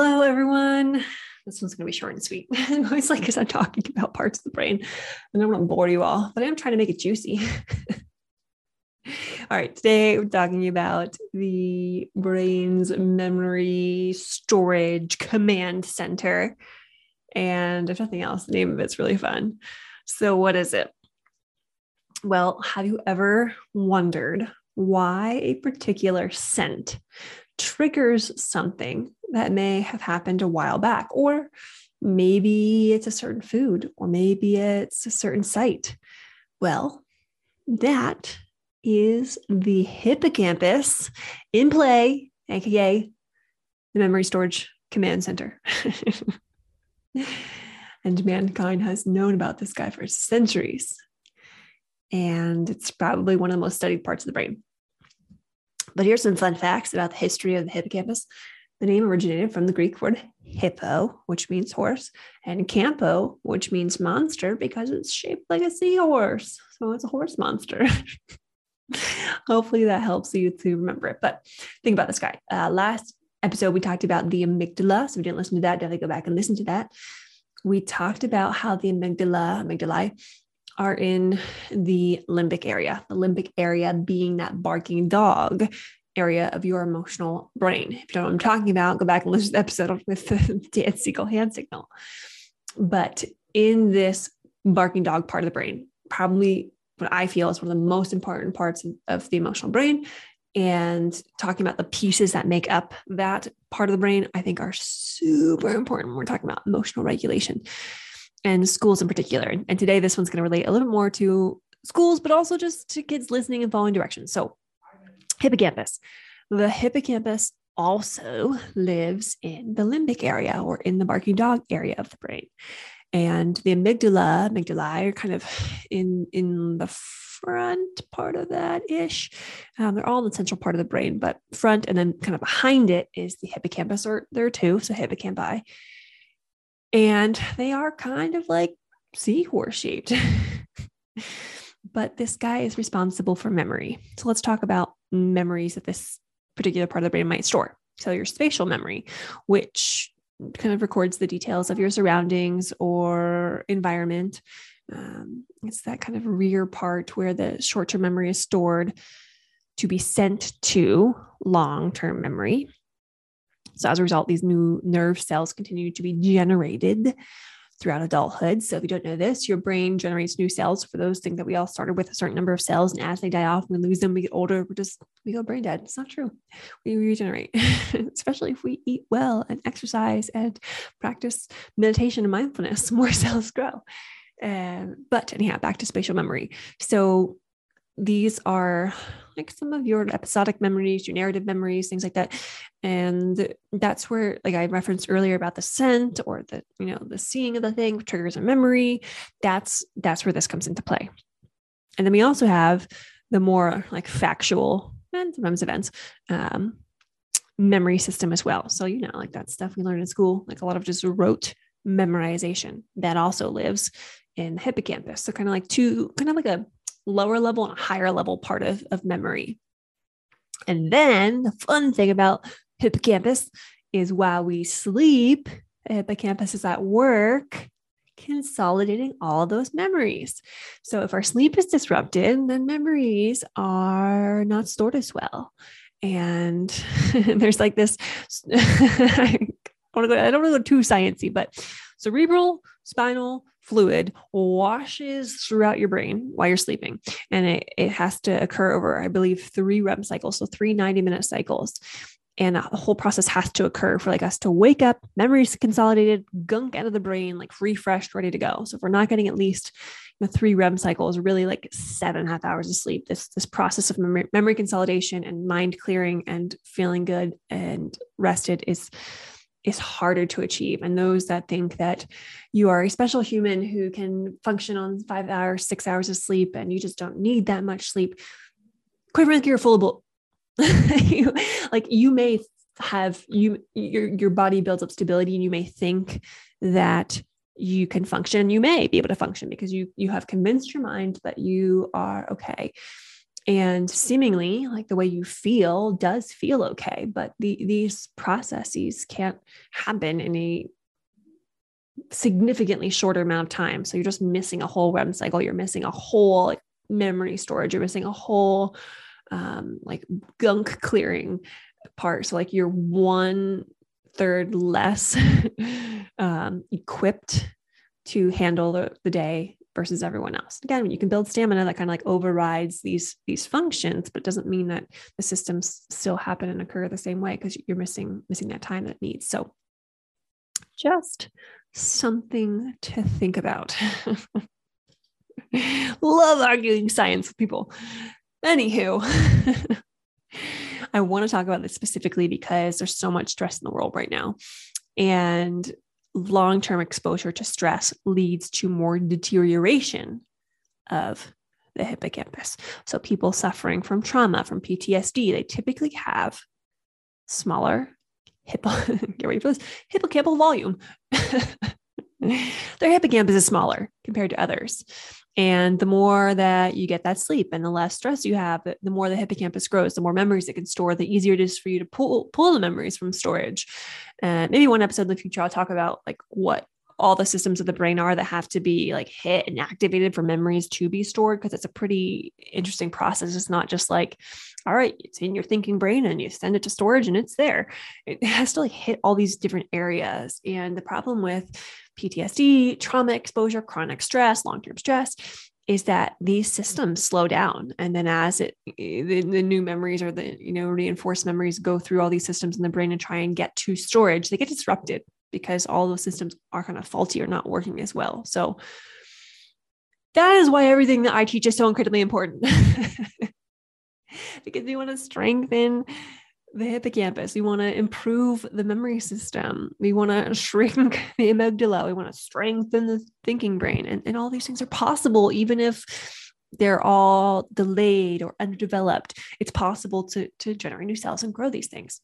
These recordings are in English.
Hello, everyone. This one's going to be short and sweet. I'm always like, because I'm talking about parts of the brain and I don't want to bore you all, but I'm trying to make it juicy. all right, today we're talking about the brain's memory storage command center. And if nothing else, the name of it's really fun. So, what is it? Well, have you ever wondered why a particular scent triggers something that may have happened a while back, or maybe it's a certain food, or maybe it's a certain sight. Well, that is the hippocampus in play, aka the memory storage command center. and mankind has known about this guy for centuries. And it's probably one of the most studied parts of the brain. But here's some fun facts about the history of the hippocampus. The name originated from the Greek word hippo, which means horse, and campo, which means monster because it's shaped like a seahorse. So it's a horse monster. Hopefully that helps you to remember it. But think about this guy. Uh, last episode, we talked about the amygdala. So if you didn't listen to that, definitely go back and listen to that. We talked about how the amygdala, amygdalae, are in the limbic area, the limbic area being that barking dog area of your emotional brain. If you don't know what I'm talking about, go back and listen to the episode with the Dan Siegel hand signal. But in this barking dog part of the brain, probably what I feel is one of the most important parts of the emotional brain. And talking about the pieces that make up that part of the brain, I think are super important when we're talking about emotional regulation and schools in particular. And today, this one's going to relate a little bit more to schools, but also just to kids listening and following directions. So, hippocampus. The hippocampus also lives in the limbic area or in the barking dog area of the brain. And the amygdala, amygdalae are kind of in, in the front part of that ish. Um, they're all in the central part of the brain, but front and then kind of behind it is the hippocampus, or there are two, so hippocampi. And they are kind of like seahorse shaped. but this guy is responsible for memory. So let's talk about memories that this particular part of the brain might store. So your spatial memory, which kind of records the details of your surroundings or environment. Um, it's that kind of rear part where the short term memory is stored to be sent to long term memory. So, as a result, these new nerve cells continue to be generated throughout adulthood. So, if you don't know this, your brain generates new cells for those things that we all started with a certain number of cells. And as they die off, we lose them, we get older, we're just, we go brain dead. It's not true. We regenerate, especially if we eat well and exercise and practice meditation and mindfulness, more cells grow. Um, but anyhow, back to spatial memory. So, these are like some of your episodic memories, your narrative memories, things like that. And that's where, like I referenced earlier about the scent or the, you know, the seeing of the thing triggers a memory. That's that's where this comes into play. And then we also have the more like factual and sometimes events um, memory system as well. So, you know, like that stuff we learned in school, like a lot of just rote memorization that also lives in the hippocampus. So, kind of like two, kind of like a lower level and higher level part of, of memory. And then the fun thing about hippocampus is while we sleep, hippocampus is at work consolidating all those memories. So if our sleep is disrupted, then memories are not stored as well. And there's like this go, I don't want to go too sciencey, but cerebral spinal fluid washes throughout your brain while you're sleeping. And it, it has to occur over, I believe, three REM cycles. So three 90 minute cycles. And the whole process has to occur for like us to wake up, memories consolidated, gunk out of the brain, like refreshed, ready to go. So if we're not getting at least you know, three REM cycles, really like seven and a half hours of sleep, this this process of memory, memory consolidation and mind clearing and feeling good and rested is is harder to achieve. And those that think that you are a special human who can function on five hours, six hours of sleep, and you just don't need that much sleep, quite frankly, you're full of bull. you, like you may have you your your body builds up stability, and you may think that you can function. You may be able to function because you you have convinced your mind that you are okay and seemingly like the way you feel does feel okay but the, these processes can't happen in a significantly shorter amount of time. So you're just missing a whole REM cycle. You're missing a whole like, memory storage. You're missing a whole um, like gunk clearing part. So like you're one third less um, equipped to handle the, the day versus everyone else. Again, when you can build stamina, that kind of like overrides these these functions, but it doesn't mean that the systems still happen and occur the same way because you're missing missing that time that it needs. So just something to think about. Love arguing science with people. Anywho, I want to talk about this specifically because there's so much stress in the world right now. And long term exposure to stress leads to more deterioration of the hippocampus. So, people suffering from trauma, from PTSD, they typically have smaller hippo, get ready for this, hippocampal volume. Their hippocampus is smaller compared to others. And the more that you get that sleep and the less stress you have, the more the hippocampus grows, the more memories it can store, the easier it is for you to pull pull the memories from storage. And maybe one episode in the future, I'll talk about like what all the systems of the brain are that have to be like hit and activated for memories to be stored because it's a pretty interesting process. It's not just like, all right, it's in your thinking brain and you send it to storage and it's there. It has to like hit all these different areas. And the problem with PTSD, trauma exposure, chronic stress, long term stress, is that these systems slow down. And then as it the, the, new memories or the you know reinforced memories go through all these systems in the brain and try and get to storage they get disrupted because all those systems are kind of faulty or not working as well. So that is why everything that i teach is so incredibly important. Because we want to strengthen the hippocampus. We want to improve the memory system. We want to shrink the amygdala. We want to strengthen the thinking brain. And, and all these things are possible, even if they're all delayed or underdeveloped. It's possible to, to generate new cells and grow these things.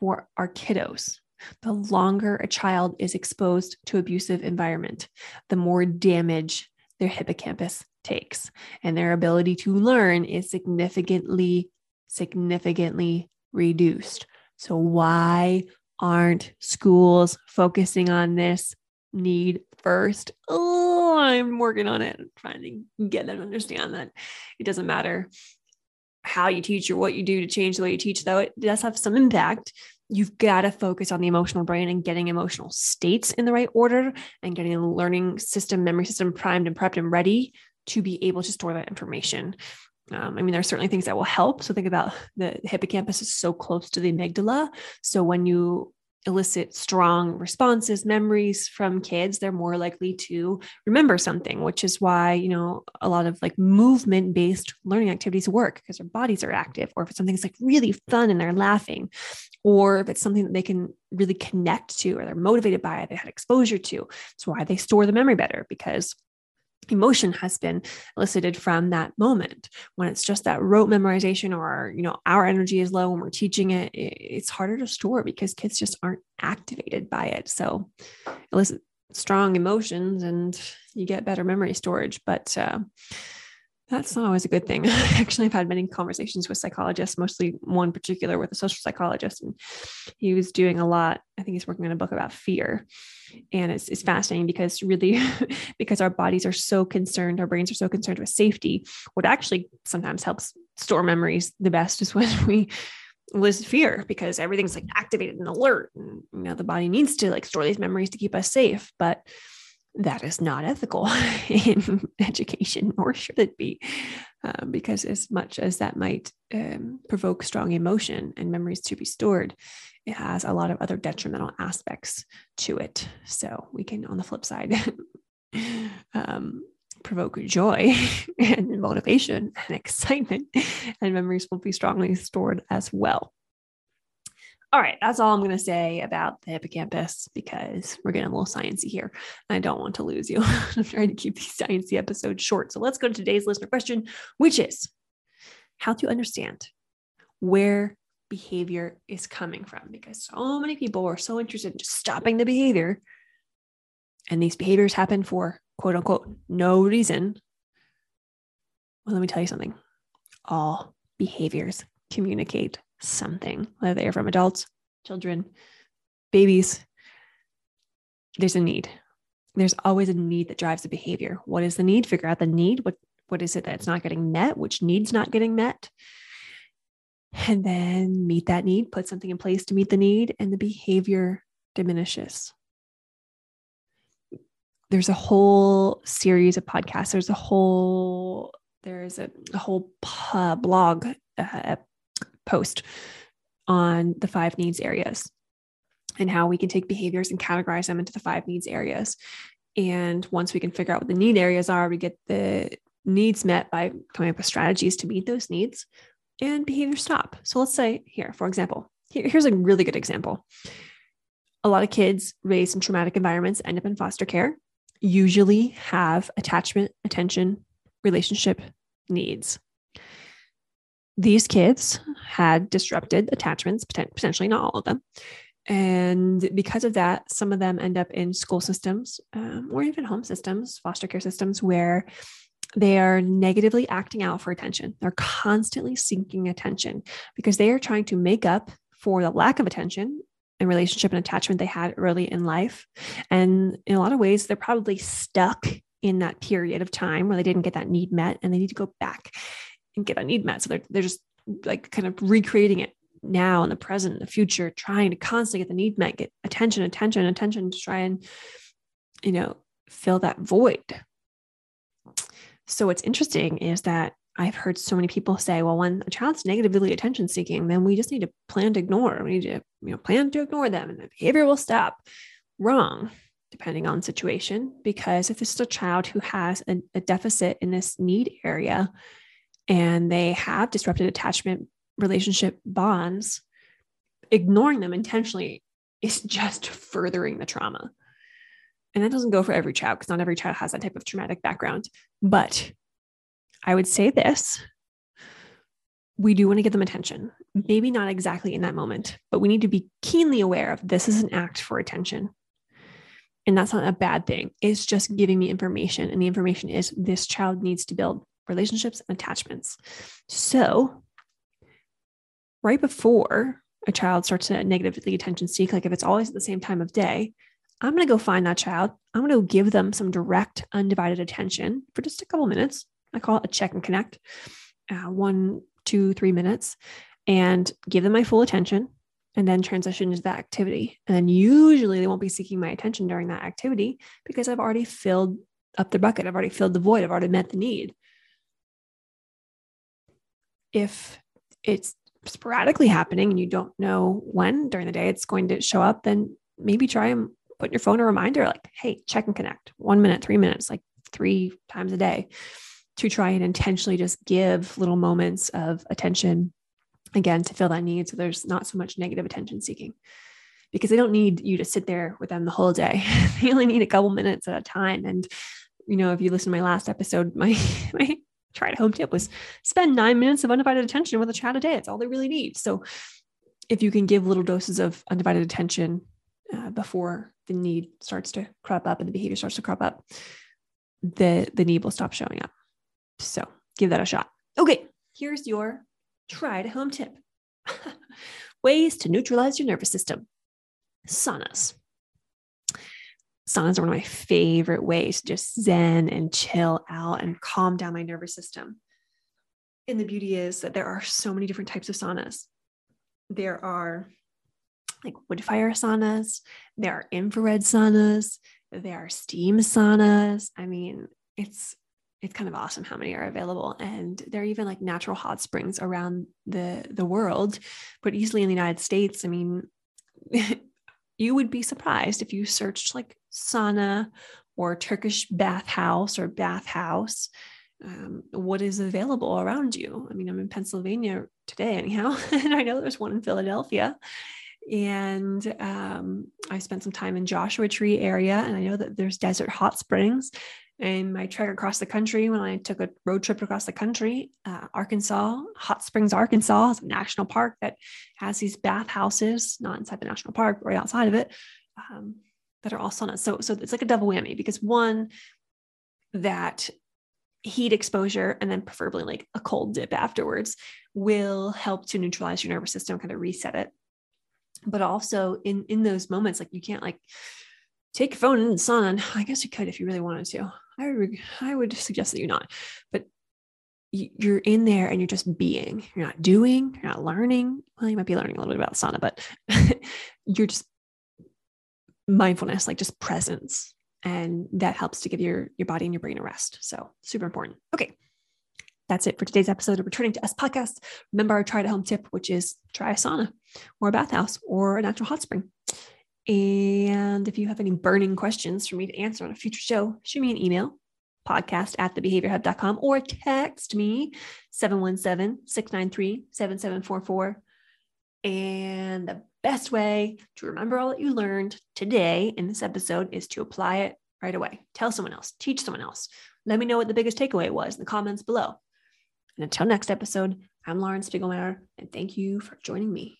For our kiddos, the longer a child is exposed to abusive environment, the more damage their hippocampus takes and their ability to learn is significantly significantly reduced. So, why aren't schools focusing on this need first? Oh, I'm working on it, I'm trying to get them to understand that it doesn't matter how you teach or what you do to change the way you teach, though it does have some impact. You've got to focus on the emotional brain and getting emotional states in the right order and getting the learning system, memory system primed and prepped and ready to be able to store that information. Um, I mean, there are certainly things that will help. So think about the hippocampus is so close to the amygdala. So when you elicit strong responses, memories from kids, they're more likely to remember something, which is why, you know, a lot of like movement based learning activities work because their bodies are active, or if it's something that's like really fun and they're laughing, or if it's something that they can really connect to or they're motivated by they had exposure to. It's why they store the memory better because emotion has been elicited from that moment. When it's just that rote memorization or you know our energy is low when we're teaching it it's harder to store because kids just aren't activated by it. So elicit strong emotions and you get better memory storage but uh, that's not always a good thing. Actually, I've had many conversations with psychologists, mostly one particular with a social psychologist, and he was doing a lot. I think he's working on a book about fear, and it's, it's fascinating because really, because our bodies are so concerned, our brains are so concerned with safety. What actually sometimes helps store memories the best is when we was fear because everything's like activated and alert. And, you know, the body needs to like store these memories to keep us safe. But that is not ethical in education, nor should it be, um, because as much as that might um, provoke strong emotion and memories to be stored, it has a lot of other detrimental aspects to it. So we can, on the flip side, um, provoke joy and motivation and excitement, and memories will be strongly stored as well. All right, that's all I'm going to say about the hippocampus because we're getting a little sciencey here. I don't want to lose you. I'm trying to keep these sciencey episodes short. So let's go to today's listener question, which is how to understand where behavior is coming from because so many people are so interested in just stopping the behavior and these behaviors happen for quote unquote no reason. Well, let me tell you something. All behaviors communicate something, whether they are from adults, children, babies. There's a need. There's always a need that drives the behavior. What is the need? Figure out the need. What what is it that's not getting met? Which needs not getting met? And then meet that need, put something in place to meet the need, and the behavior diminishes. There's a whole series of podcasts. There's a whole there's a, a whole blog uh, post on the five needs areas and how we can take behaviors and categorize them into the five needs areas. And once we can figure out what the need areas are, we get the needs met by coming up with strategies to meet those needs and behavior stop. So let's say here, for example, here, here's a really good example. A lot of kids raised in traumatic environments end up in foster care, usually have attachment, attention, relationship needs these kids had disrupted attachments, potentially not all of them. And because of that, some of them end up in school systems um, or even home systems, foster care systems, where they are negatively acting out for attention. They're constantly seeking attention because they are trying to make up for the lack of attention and relationship and attachment they had early in life. And in a lot of ways, they're probably stuck in that period of time where they didn't get that need met and they need to go back and get a need met. So they're they're just like kind of recreating it now in the present, in the future, trying to constantly get the need met, get attention, attention, attention to try and, you know, fill that void. So what's interesting is that I've heard so many people say, well, when a child's negatively attention seeking, then we just need to plan to ignore. We need to, you know, plan to ignore them and the behavior will stop. Wrong, depending on situation, because if this is a child who has a, a deficit in this need area, and they have disrupted attachment relationship bonds, ignoring them intentionally is just furthering the trauma. And that doesn't go for every child because not every child has that type of traumatic background. But I would say this we do want to give them attention. Maybe not exactly in that moment, but we need to be keenly aware of this is an act for attention. And that's not a bad thing. It's just giving me information. And the information is this child needs to build relationships and attachments. So, right before a child starts to negatively attention seek, like if it's always at the same time of day, I'm going to go find that child. I'm going to give them some direct, undivided attention for just a couple minutes. I call it a check and connect, uh, one, two, three minutes, and give them my full attention and then transition into that activity. And then usually they won't be seeking my attention during that activity because I've already filled up the bucket. I've already filled the void. I've already met the need if it's sporadically happening and you don't know when during the day it's going to show up, then maybe try and put in your phone a reminder like, hey, check and connect one minute, three minutes, like three times a day to try and intentionally just give little moments of attention again to fill that need. So there's not so much negative attention seeking because they don't need you to sit there with them the whole day. they only need a couple minutes at a time. And, you know, if you listen to my last episode, my, my try to home tip was spend nine minutes of undivided attention with a child a day. It's all they really need. So if you can give little doses of undivided attention uh, before the need starts to crop up and the behavior starts to crop up, the, the need will stop showing up. So give that a shot. Okay, here's your try to home tip. Ways to neutralize your nervous system. Saunas saunas are one of my favorite ways to just zen and chill out and calm down my nervous system. And the beauty is that there are so many different types of saunas. there are like wood fire saunas, there are infrared saunas, there are steam saunas. I mean, it's it's kind of awesome how many are available and there are even like natural hot springs around the the world but easily in the united states i mean you would be surprised if you searched like sauna or turkish bathhouse or bathhouse um, what is available around you. I mean i'm in pennsylvania today anyhow and i know there's one in philadelphia. And um, i spent some time in joshua tree area and i know that there's desert hot springs. In my trek across the country when I took a road trip across the country, uh, Arkansas, Hot Springs, Arkansas is a national park that has these bathhouses, not inside the national park, right outside of it, um, that are all saunas. So, so it's like a double whammy because one, that heat exposure and then preferably like a cold dip afterwards will help to neutralize your nervous system, kind of reset it. But also in in those moments, like you can't like take your phone in the sun. I guess you could if you really wanted to. I would, I would suggest that you not, but you're in there and you're just being. You're not doing. You're not learning. Well, you might be learning a little bit about sauna, but you're just mindfulness, like just presence, and that helps to give your your body and your brain a rest. So super important. Okay. That's it for today's episode of Returning to Us podcast. Remember our try to home tip, which is try a sauna or a bathhouse or a natural hot spring. And if you have any burning questions for me to answer on a future show, shoot me an email, podcast at thebehaviorhub.com, or text me 717 693 7744. And the best way to remember all that you learned today in this episode is to apply it right away. Tell someone else, teach someone else. Let me know what the biggest takeaway was in the comments below. And until next episode, I'm Lauren Spiegelmeier, and thank you for joining me.